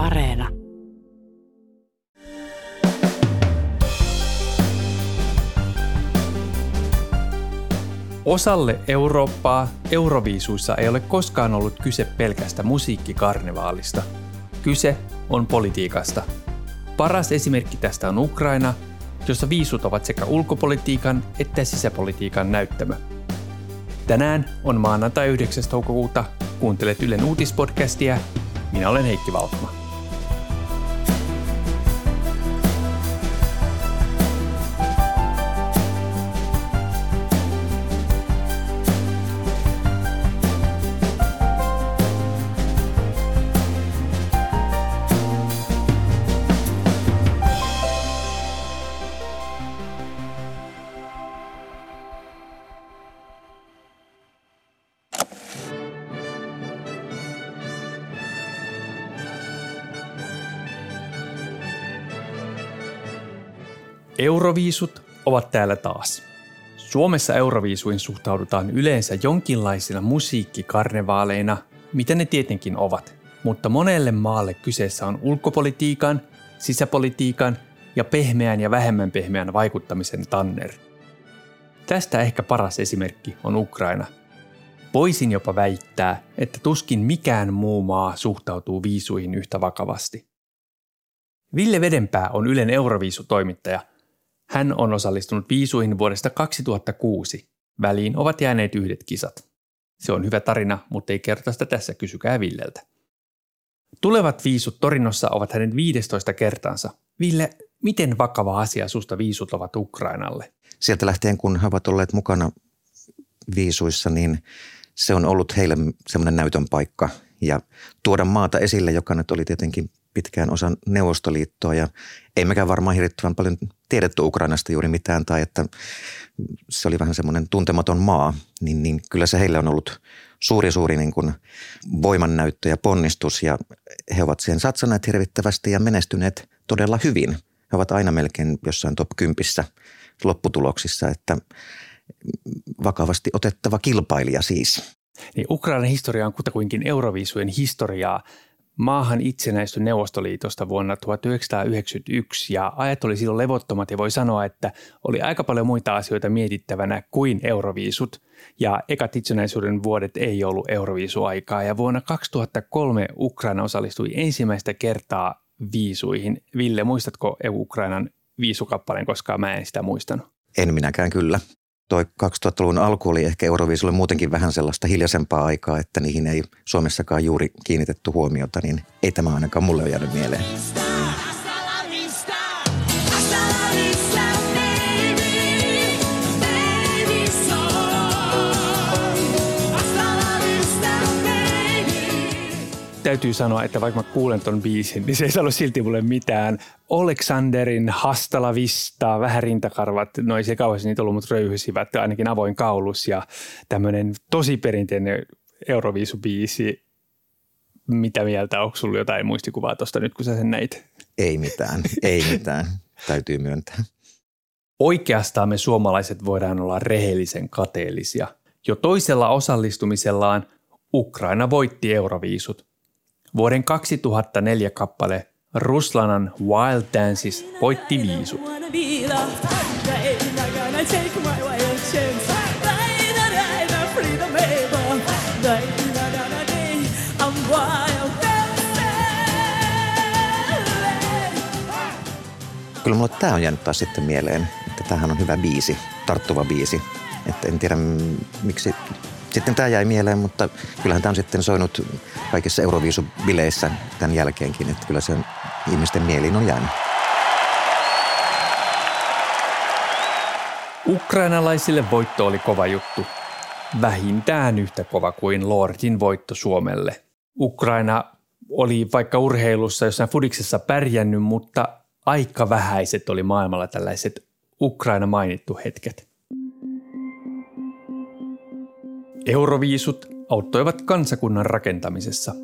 Areena. Osalle Eurooppaa Euroviisuissa ei ole koskaan ollut kyse pelkästä musiikkikarnevaalista. Kyse on politiikasta. Paras esimerkki tästä on Ukraina, jossa viisut ovat sekä ulkopolitiikan että sisäpolitiikan näyttämö. Tänään on maanantai 9. toukokuuta. Kuuntelet Ylen uutispodcastia. Minä olen Heikki Valkma. Euroviisut ovat täällä taas. Suomessa euroviisuin suhtaudutaan yleensä jonkinlaisina musiikkikarnevaaleina, mitä ne tietenkin ovat, mutta monelle maalle kyseessä on ulkopolitiikan, sisäpolitiikan ja pehmeän ja vähemmän pehmeän vaikuttamisen tanner. Tästä ehkä paras esimerkki on Ukraina. Voisin jopa väittää, että tuskin mikään muu maa suhtautuu viisuihin yhtä vakavasti. Ville Vedenpää on Ylen Euroviisutoimittaja hän on osallistunut viisuihin vuodesta 2006. Väliin ovat jääneet yhdet kisat. Se on hyvä tarina, mutta ei kerta sitä tässä, kysykää Villeltä. Tulevat viisut Torinossa ovat hänen 15 kertansa. Ville, miten vakava asia susta viisut ovat Ukrainalle? Sieltä lähtien, kun he ovat olleet mukana viisuissa, niin se on ollut heille semmoinen näytön paikka ja tuoda maata esille, joka nyt oli tietenkin pitkään osa Neuvostoliittoa ja ei mekään varmaan hirvittävän paljon tiedetty Ukrainasta juuri mitään tai että se oli vähän semmoinen tuntematon maa, niin, niin kyllä se heille on ollut suuri suuri niin kuin voimannäyttö ja ponnistus ja he ovat siihen satsaneet hirvittävästi ja menestyneet todella hyvin. He ovat aina melkein jossain top 10 lopputuloksissa, että vakavasti otettava kilpailija siis. Niin Ukrainan historia on kutakuinkin Euroviisujen historiaa. Maahan itsenäistyi Neuvostoliitosta vuonna 1991 ja ajat oli silloin levottomat ja voi sanoa, että oli aika paljon muita asioita mietittävänä kuin euroviisut ja ekat itsenäisyyden vuodet ei ollut euroviisuaikaa ja vuonna 2003 Ukraina osallistui ensimmäistä kertaa viisuihin. Ville, muistatko Ukrainan viisukappaleen, koska mä en sitä muistanut? En minäkään kyllä toi 2000-luvun alku oli ehkä Euroviisulle muutenkin vähän sellaista hiljaisempaa aikaa, että niihin ei Suomessakaan juuri kiinnitetty huomiota, niin ei tämä ainakaan mulle ole jäänyt mieleen. Täytyy sanoa, että vaikka mä kuulen ton biisin, niin se ei sano silti mulle mitään. Aleksanderin Hastalavista, vähän rintakarvat, no ei se kauheasti niitä ollut, mutta röyhysivät, ainakin avoin kaulus ja tämmöinen tosi perinteinen Euroviisubiisi. Mitä mieltä, onko sulla jotain muistikuvaa tuosta nyt, kun sä sen näit? Ei mitään, ei mitään, täytyy myöntää. Oikeastaan me suomalaiset voidaan olla rehellisen kateellisia. Jo toisella osallistumisellaan Ukraina voitti Euroviisut. Vuoden 2004 kappale Ruslanan Wild Dances voitti viisut. Kyllä mulle tämä on jäänyt taas sitten mieleen, että tämähän on hyvä biisi, tarttuva biisi. Että en tiedä miksi sitten tämä jäi mieleen, mutta kyllähän tämä on sitten soinut kaikissa Euroviisubileissä tämän jälkeenkin, että kyllä se ihmisten mieliin on jäänyt. Ukrainalaisille voitto oli kova juttu. Vähintään yhtä kova kuin Lordin voitto Suomelle. Ukraina oli vaikka urheilussa jossain fudiksessa pärjännyt, mutta aika vähäiset oli maailmalla tällaiset Ukraina mainittu hetket. Euroviisut auttoivat kansakunnan rakentamisessa.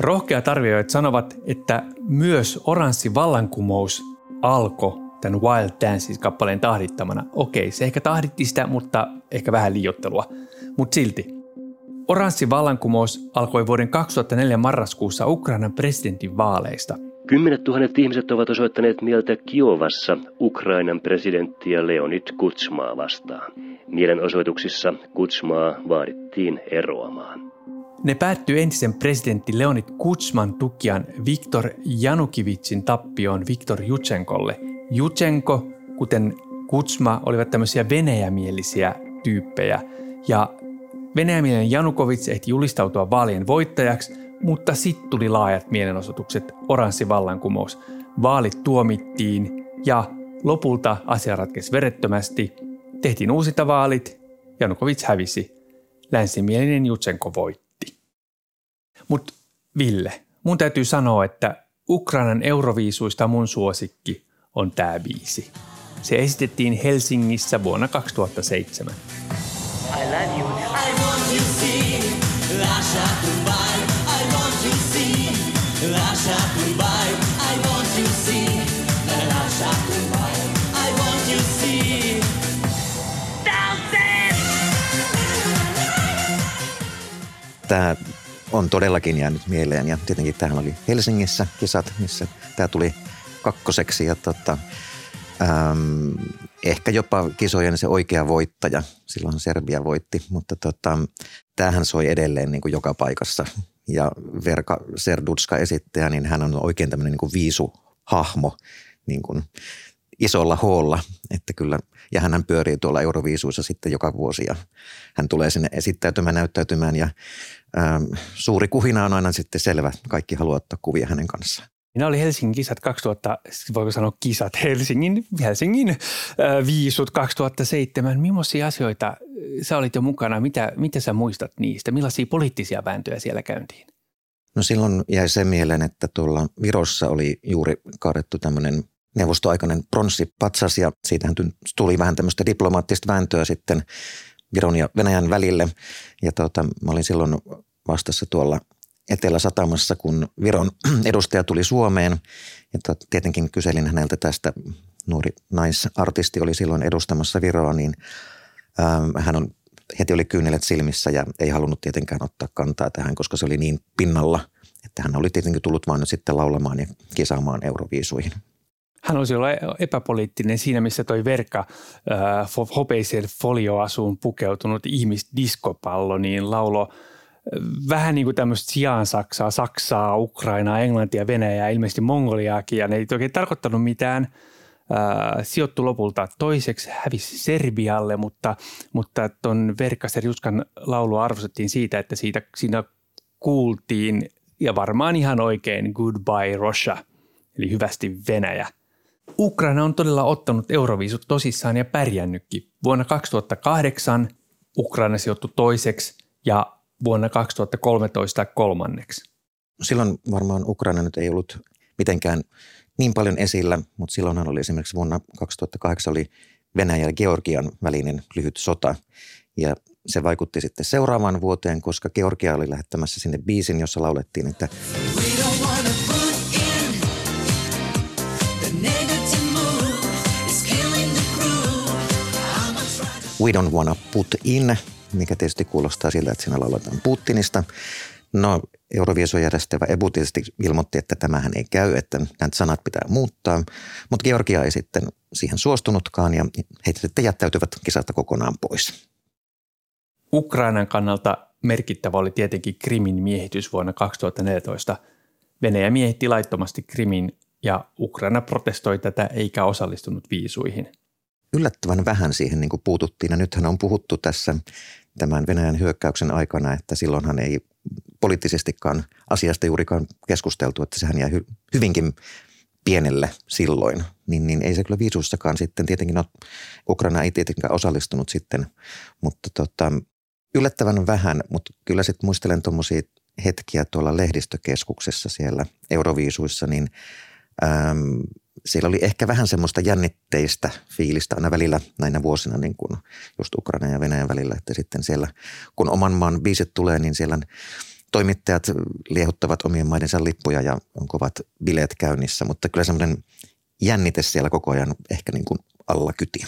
Rohkeat arvioijat sanovat, että myös oranssi vallankumous alkoi tämän Wild Dances-kappaleen tahdittamana. Okei, se ehkä tahditti sitä, mutta ehkä vähän liiottelua. Mutta silti. Oranssi vallankumous alkoi vuoden 2004 marraskuussa Ukrainan presidentin vaaleista. Kymmenet tuhannet ihmiset ovat osoittaneet mieltä Kiovassa Ukrainan presidenttiä Leonid Kutsmaa vastaan. Mielenosoituksissa Kutsmaa vaadittiin eroamaan. Ne päättyi entisen presidentti Leonid Kutsman tukijan Viktor Janukivitsin tappioon Viktor Jutsenkolle. Jutsenko, kuten Kutsma, olivat tämmöisiä venäjämielisiä tyyppejä. Ja venäjämielinen Janukovic ehti julistautua vaalien voittajaksi, mutta sitten tuli laajat mielenosoitukset, oranssi vallankumous. Vaalit tuomittiin ja lopulta asia ratkesi verettömästi. Tehtiin uusita vaalit, Janukovic hävisi. Länsimielinen Jutsenko voitti. Mutta Ville, mun täytyy sanoa, että Ukrainan euroviisuista mun suosikki on tämä biisi. Se esitettiin Helsingissä vuonna 2007. I love you. I want you see, Russia Dubai. I want you see, Russia Dubai. Tämä on todellakin jäänyt mieleen. Ja tietenkin tähän oli Helsingissä kisat, missä tämä tuli kakkoseksi. Ja tota, äm, ehkä jopa kisojen se oikea voittaja. Silloin Serbia voitti, mutta tota, tämähän soi edelleen niin kuin joka paikassa. Ja Verka Serdutska esittäjä, niin hän on oikein tämmöinen niin kuin viisuhahmo niin kuin isolla hoolla, että kyllä, ja hän pyörii tuolla Euroviisuissa sitten joka vuosi ja hän tulee sinne esittäytymään, näyttäytymään ja ähm, suuri kuhina on aina sitten selvä. Kaikki haluaa ottaa kuvia hänen kanssaan. Minä oli Helsingin kisat 2000, voiko sanoa kisat, Helsingin, Helsingin äh, viisut 2007. Millaisia asioita sä olit jo mukana? Mitä, mitä sä muistat niistä? Millaisia poliittisia vääntöjä siellä käyntiin? No silloin jäi se mieleen, että tuolla Virossa oli juuri kaadettu tämmöinen neuvostoaikainen pronssipatsas ja siitähän tuli vähän tämmöistä diplomaattista vääntöä sitten Viron ja Venäjän välille. Ja tota, mä olin silloin vastassa tuolla Etelä-Satamassa, kun Viron edustaja tuli Suomeen. Ja tot, tietenkin kyselin häneltä tästä, nuori naisartisti oli silloin edustamassa Viroa, niin ähm, hän on, heti oli kyynelet silmissä ja ei halunnut tietenkään ottaa kantaa tähän, koska se oli niin pinnalla, että hän oli tietenkin tullut vain sitten laulamaan ja kisaamaan euroviisuihin hän olisi ollut epäpoliittinen siinä, missä toi verkka äh, hopeiseen folioasuun pukeutunut ihmisdiskopallo, niin laulo vähän niin kuin tämmöistä sijaan Saksaa, Saksaa, Ukrainaa, Englantia, Venäjää, ilmeisesti Mongoliaakin, ja ne ei oikein tarkoittanut mitään. Äh, sijoittu lopulta toiseksi, hävisi Serbialle, mutta, mutta tuon Verkkaser Juskan laulua arvostettiin siitä, että siitä, siinä kuultiin, ja varmaan ihan oikein, Goodbye Russia, eli hyvästi Venäjä – Ukraina on todella ottanut Euroviisut tosissaan ja pärjännytkin. Vuonna 2008 Ukraina sijoittui toiseksi ja vuonna 2013 kolmanneksi. Silloin varmaan Ukraina nyt ei ollut mitenkään niin paljon esillä, mutta silloinhan oli esimerkiksi vuonna 2008 oli Venäjän ja Georgian välinen lyhyt sota. Ja se vaikutti sitten seuraavaan vuoteen, koska Georgia oli lähettämässä sinne biisin, jossa laulettiin, että We Don't Wanna Put In, mikä tietysti kuulostaa siltä, että siinä lauletaan Putinista. No, Euroviisun järjestävä Ebu tietysti ilmoitti, että tämähän ei käy, että näitä sanat pitää muuttaa. Mutta Georgia ei sitten siihen suostunutkaan ja he sitten jättäytyvät kisasta kokonaan pois. Ukrainan kannalta merkittävä oli tietenkin Krimin miehitys vuonna 2014. Venäjä miehitti laittomasti Krimin ja Ukraina protestoi tätä eikä osallistunut viisuihin – yllättävän vähän siihen niin kuin puututtiin. Ja nythän on puhuttu tässä tämän Venäjän hyökkäyksen aikana, että silloinhan ei poliittisestikaan asiasta juurikaan keskusteltu, että sehän jäi hy- hyvinkin pienelle silloin, niin, niin ei se kyllä viisuissakaan sitten, tietenkin no, Ukraina ei tietenkään osallistunut sitten, mutta tota, yllättävän vähän, mutta kyllä sitten muistelen tuommoisia hetkiä tuolla lehdistökeskuksessa siellä Euroviisuissa, niin äm, siellä oli ehkä vähän semmoista jännitteistä fiilistä aina välillä näinä vuosina niin kuin just Ukraina ja Venäjän välillä, että sitten siellä kun oman maan biisit tulee, niin siellä toimittajat liehuttavat omien maidensa lippuja ja on kovat bileet käynnissä, mutta kyllä semmoinen jännite siellä koko ajan ehkä niin kuin alla kytiä.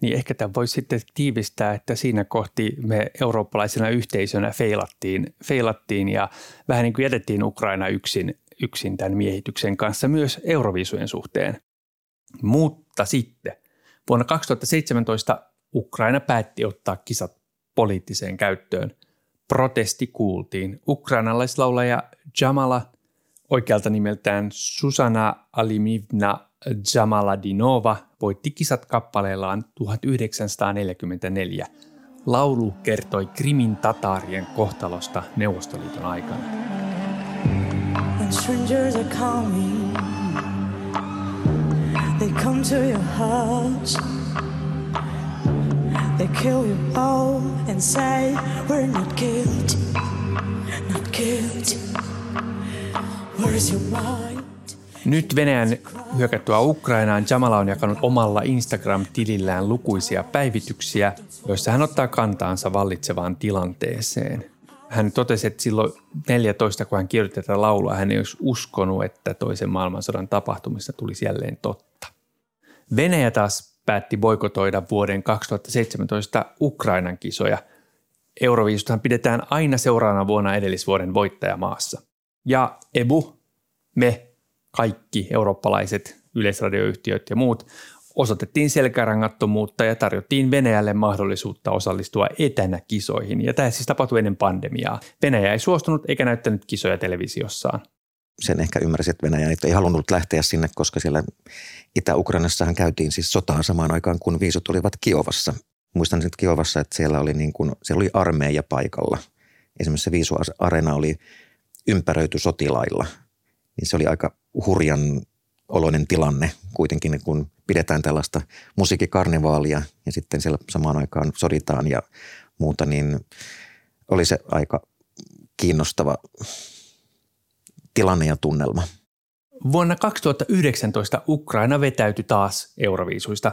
Niin ehkä tämä voisi sitten tiivistää, että siinä kohti me eurooppalaisena yhteisönä feilattiin, feilattiin ja vähän niin kuin jätettiin Ukraina yksin, yksin tämän miehityksen kanssa myös Euroviisujen suhteen. Mutta sitten vuonna 2017 Ukraina päätti ottaa kisat poliittiseen käyttöön. Protesti kuultiin. Ukrainalaislaulaja Jamala, oikealta nimeltään Susana Alimivna Jamaladinova, voitti kisat kappaleellaan 1944. Laulu kertoi Krimin tataarien kohtalosta Neuvostoliiton aikana. When strangers are coming, they come to your house. They kill you all and say we're not guilty, not guilty. Where's your mind? Nyt Venäjän hyökättyä Ukrainaan Jamala on jakanut omalla Instagram-tilillään lukuisia päivityksiä, joissa hän ottaa kantaansa vallitsevaan tilanteeseen. Hän totesi, että silloin 14, kun hän kirjoitti tätä laulua, hän ei olisi uskonut, että toisen maailmansodan tapahtumista tulisi jälleen totta. Venäjä taas päätti boikotoida vuoden 2017 Ukrainan kisoja. Euroviisuthan pidetään aina seuraavana vuonna edellisvuoden voittajamaassa. Ja Ebu, me kaikki eurooppalaiset yleisradioyhtiöt ja muut osoitettiin selkärangattomuutta ja tarjottiin Venäjälle mahdollisuutta osallistua etänä kisoihin. Ja tämä siis tapahtui ennen pandemiaa. Venäjä ei suostunut eikä näyttänyt kisoja televisiossaan. Sen ehkä ymmärsi, että Venäjä ei halunnut lähteä sinne, koska siellä Itä-Ukrainassahan käytiin siis sotaa samaan aikaan, kun viisut olivat Kiovassa. Muistan sitten Kiovassa, että siellä oli, niin kuin, siellä oli armeija paikalla. Esimerkiksi se viisuareena oli ympäröity sotilailla. Niin se oli aika hurjan oloinen tilanne kuitenkin, kun pidetään tällaista musiikkikarnevaalia ja sitten siellä samaan aikaan soditaan ja muuta, niin oli se aika kiinnostava tilanne ja tunnelma. Vuonna 2019 Ukraina vetäytyi taas Euroviisuista.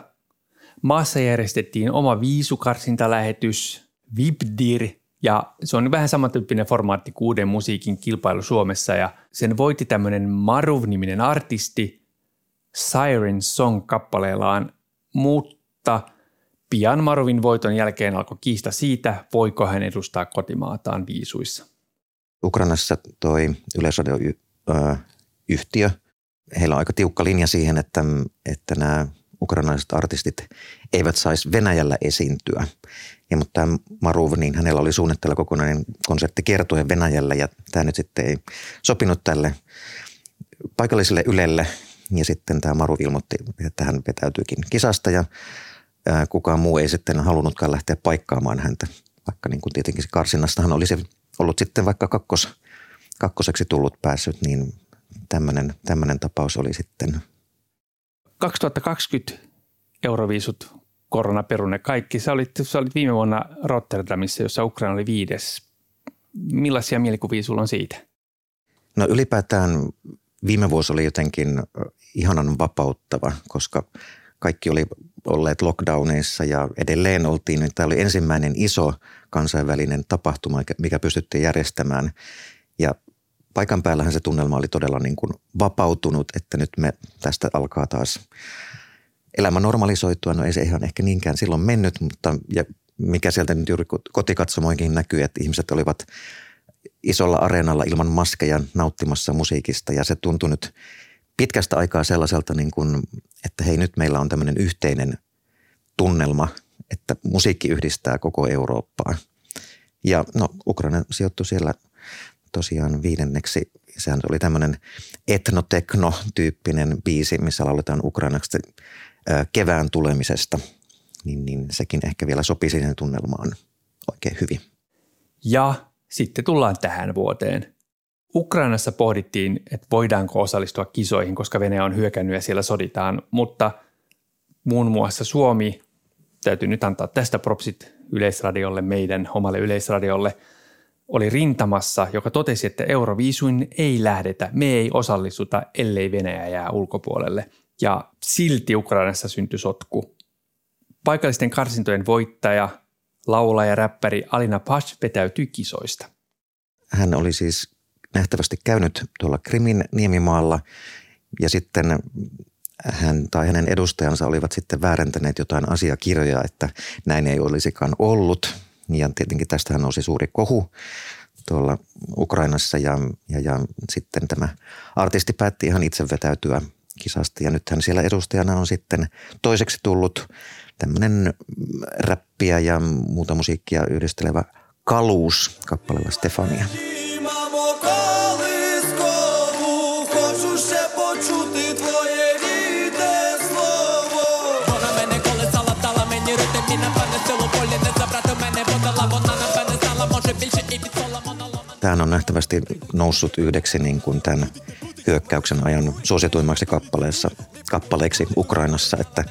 Maassa järjestettiin oma viisukarsintalähetys, Vibdir, ja se on vähän samantyyppinen formaatti kuin uuden musiikin kilpailu Suomessa ja sen voitti tämmöinen Maruv-niminen artisti Siren Song-kappaleellaan, mutta pian Maruvin voiton jälkeen alkoi kiista siitä, voiko hän edustaa kotimaataan viisuissa. Ukrainassa toi yleisradioyhtiö, heillä on aika tiukka linja siihen, että, että nämä ukrainalaiset artistit eivät saisi Venäjällä esiintyä. Ja, mutta tämä Maruv, niin hänellä oli suunnitteilla kokonainen konsertti kiertuen Venäjällä ja tämä nyt sitten ei sopinut tälle paikalliselle Ylelle. Ja sitten tämä Maruv ilmoitti, että hän vetäytyykin kisasta ja kukaan muu ei sitten halunnutkaan lähteä paikkaamaan häntä. Vaikka niin kuin tietenkin karsinnastahan olisi ollut sitten vaikka kakkos, kakkoseksi tullut päässyt, niin tämmöinen, tämmöinen tapaus oli sitten. 2020 Euroviisut koronaperune kaikki. Sä olit, sä olit viime vuonna Rotterdamissa, jossa Ukraina oli viides. Millaisia mielikuvia sulla on siitä? No ylipäätään viime vuosi oli jotenkin ihanan vapauttava, koska kaikki oli olleet lockdowneissa ja edelleen oltiin. Tämä oli ensimmäinen iso kansainvälinen tapahtuma, mikä pystyttiin järjestämään. Ja paikan päällähän se tunnelma oli todella niin kuin vapautunut, että nyt me tästä alkaa taas elämä normalisoitua. No ei se ihan ehkä niinkään silloin mennyt, mutta ja mikä sieltä nyt juuri kotikatsomoinkin näkyy, että ihmiset olivat isolla areenalla ilman maskeja nauttimassa musiikista ja se tuntui nyt pitkästä aikaa sellaiselta, niin kuin, että hei nyt meillä on tämmöinen yhteinen tunnelma, että musiikki yhdistää koko Eurooppaa. Ja no Ukraina sijoittui siellä tosiaan viidenneksi. Sehän oli tämmöinen etnotekno-tyyppinen biisi, missä lauletaan ukrainaksi kevään tulemisesta, niin, niin sekin ehkä vielä sopii siihen tunnelmaan oikein hyvin. Ja sitten tullaan tähän vuoteen. Ukrainassa pohdittiin, että voidaanko osallistua kisoihin, koska Venäjä on hyökännyt ja siellä soditaan, mutta muun muassa Suomi, täytyy nyt antaa tästä propsit Yleisradiolle, meidän omalle Yleisradiolle, oli rintamassa, joka totesi, että Euroviisuin ei lähdetä, me ei osallistuta, ellei Venäjä jää ulkopuolelle – ja silti Ukrainassa syntyi sotku. Paikallisten karsintojen voittaja, laulaja ja räppäri Alina Pash vetäytyi kisoista. Hän oli siis nähtävästi käynyt tuolla Krimin niemimaalla ja sitten hän tai hänen edustajansa olivat sitten väärentäneet jotain asiakirjoja, että näin ei olisikaan ollut. Ja tietenkin tästähän nousi suuri kohu tuolla Ukrainassa ja, ja, ja sitten tämä artisti päätti ihan itse vetäytyä kisasta ja nythän siellä edustajana on sitten toiseksi tullut tämmöinen räppiä ja muuta musiikkia yhdistelevä Kaluus kappaleella Stefania. Tähän on nähtävästi noussut yhdeksi niin kuin tämän hyökkäyksen ajan suosituimmaksi kappaleessa, kappaleeksi Ukrainassa, että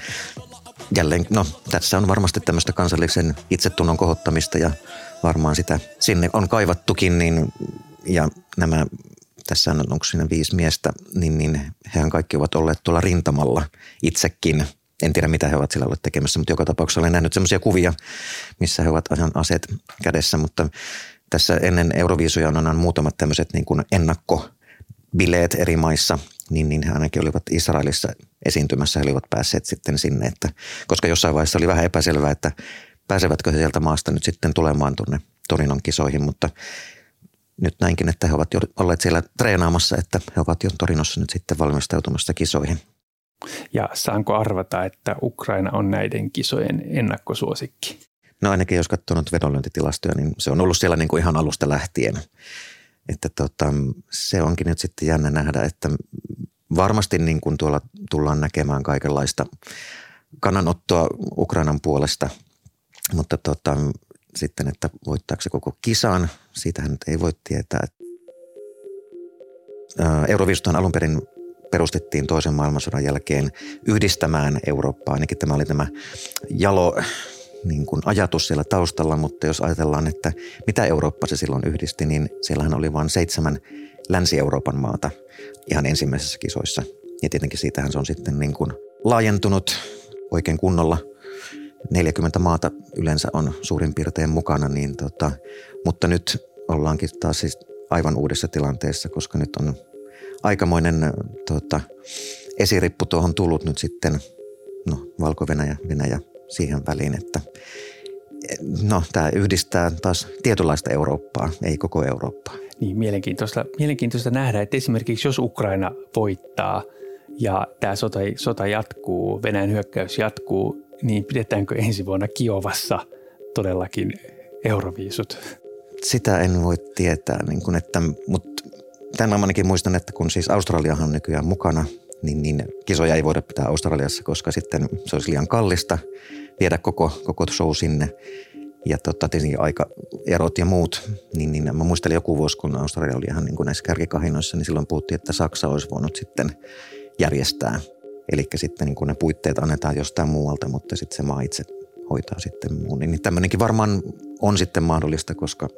jälleen, no tässä on varmasti tämmöistä kansallisen itsetunnon kohottamista ja varmaan sitä sinne on kaivattukin, niin, ja nämä, tässä on, onko siinä viisi miestä, niin, niin hehän kaikki ovat olleet tuolla rintamalla itsekin. En tiedä, mitä he ovat siellä olleet tekemässä, mutta joka tapauksessa olen nähnyt semmoisia kuvia, missä he ovat ajan aseet kädessä, mutta tässä ennen Euroviisuja on aina muutamat tämmöiset niin kuin ennakkobileet eri maissa, niin, niin he ainakin olivat Israelissa esiintymässä, he olivat päässeet sitten sinne, että, koska jossain vaiheessa oli vähän epäselvää, että pääsevätkö he sieltä maasta nyt sitten tulemaan tuonne Torinon kisoihin, mutta nyt näinkin, että he ovat jo olleet siellä treenaamassa, että he ovat jo Torinossa nyt sitten valmistautumassa kisoihin. Ja saanko arvata, että Ukraina on näiden kisojen ennakkosuosikki? No ainakin jos katsonut vedonlyöntitilastoja, niin se on ollut siellä niin kuin ihan alusta lähtien. Että tota, se onkin nyt sitten jännä nähdä, että varmasti niin kuin tuolla tullaan näkemään kaikenlaista kannanottoa Ukrainan puolesta, mutta tota, sitten, että voittaako se koko kisan, siitähän ei voi tietää. Euroviisustahan alun perin perustettiin toisen maailmansodan jälkeen yhdistämään Eurooppaa. Ainakin tämä oli tämä jalo niin kuin ajatus siellä taustalla, mutta jos ajatellaan, että mitä Eurooppa se silloin yhdisti, niin siellähän oli vain seitsemän Länsi-Euroopan maata ihan ensimmäisissä kisoissa. Ja tietenkin siitähän se on sitten niin kuin laajentunut oikein kunnolla. 40 maata yleensä on suurin piirtein mukana, niin tota, mutta nyt ollaankin taas siis aivan uudessa tilanteessa, koska nyt on aikamoinen tota, esirippu tuohon tullut nyt sitten, no Valko-Venäjä, Venäjä siihen väliin, että no, tämä yhdistää taas tietynlaista Eurooppaa, ei koko Eurooppaa. Niin, mielenkiintoista, mielenkiintoista nähdä, että esimerkiksi jos Ukraina voittaa ja tämä sota, sota jatkuu, Venäjän hyökkäys jatkuu, niin pidetäänkö ensi vuonna Kiovassa todellakin euroviisut? Sitä en voi tietää, niin kun että, mutta tämän ainakin muistan, että kun siis Australiahan on nykyään mukana, niin, niin kisoja ei voida pitää Australiassa, koska sitten se olisi liian kallista – viedä koko, koko show sinne. Ja tota, tietenkin erot ja muut, niin, niin mä muistelin joku vuosi, kun Australia oli ihan niin kuin näissä kärkikahinoissa, niin silloin puhuttiin, että Saksa olisi voinut sitten järjestää. Eli sitten niin kuin ne puitteet annetaan jostain muualta, mutta sitten se maa itse hoitaa sitten muun. Niin tämmöinenkin varmaan on sitten mahdollista, koska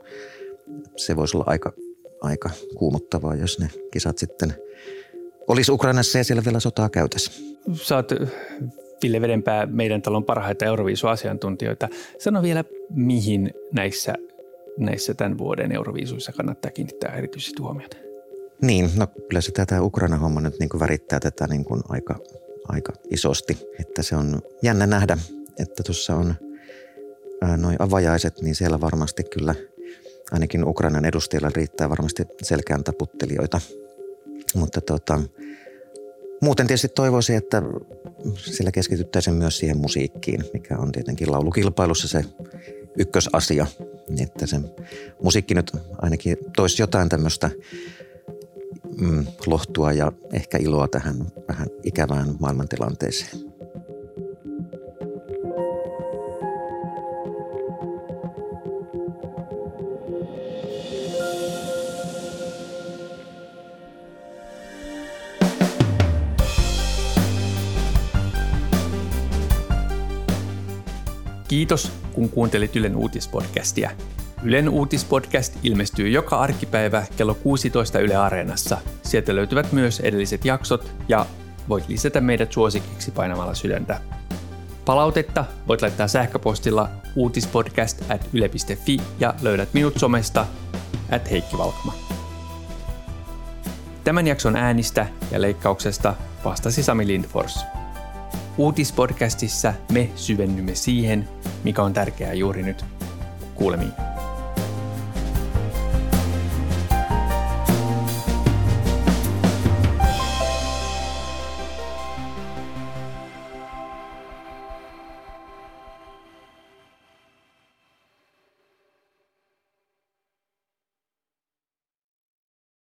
se voisi olla aika, aika kuumottavaa, jos ne kisat sitten olisi Ukrainassa ja siellä vielä sotaa käytössä. Sä oot Ville Vedenpää, meidän talon parhaita Euroviisu-asiantuntijoita. Sano vielä, mihin näissä, näissä tämän vuoden Euroviisuissa kannattaa kiinnittää erityisesti huomiota. Niin, no kyllä se tämä Ukraina-homma nyt niin kuin värittää tätä niin kuin aika, aika isosti. Että se on jännä nähdä, että tuossa on noin avajaiset, niin siellä varmasti kyllä ainakin Ukrainan edustajilla riittää varmasti selkeän taputtelijoita. Mutta tota, Muuten tietysti toivoisin, että sillä keskityttäisiin myös siihen musiikkiin, mikä on tietenkin laulukilpailussa se ykkösasia. Että se musiikki nyt ainakin toisi jotain tämmöistä mm, lohtua ja ehkä iloa tähän vähän ikävään maailmantilanteeseen. Kiitos, kun kuuntelit Ylen uutispodcastia. Ylen uutispodcast ilmestyy joka arkipäivä kello 16 Yle Areenassa. Sieltä löytyvät myös edelliset jaksot ja voit lisätä meidät suosikiksi painamalla sydäntä. Palautetta voit laittaa sähköpostilla uutispodcast at yle.fi ja löydät minut somesta at Heikki Valkma. Tämän jakson äänistä ja leikkauksesta vastasi Sami Lindfors. Uutispodcastissa me syvennymme siihen, mikä on tärkeää juuri nyt. Kuulemiin.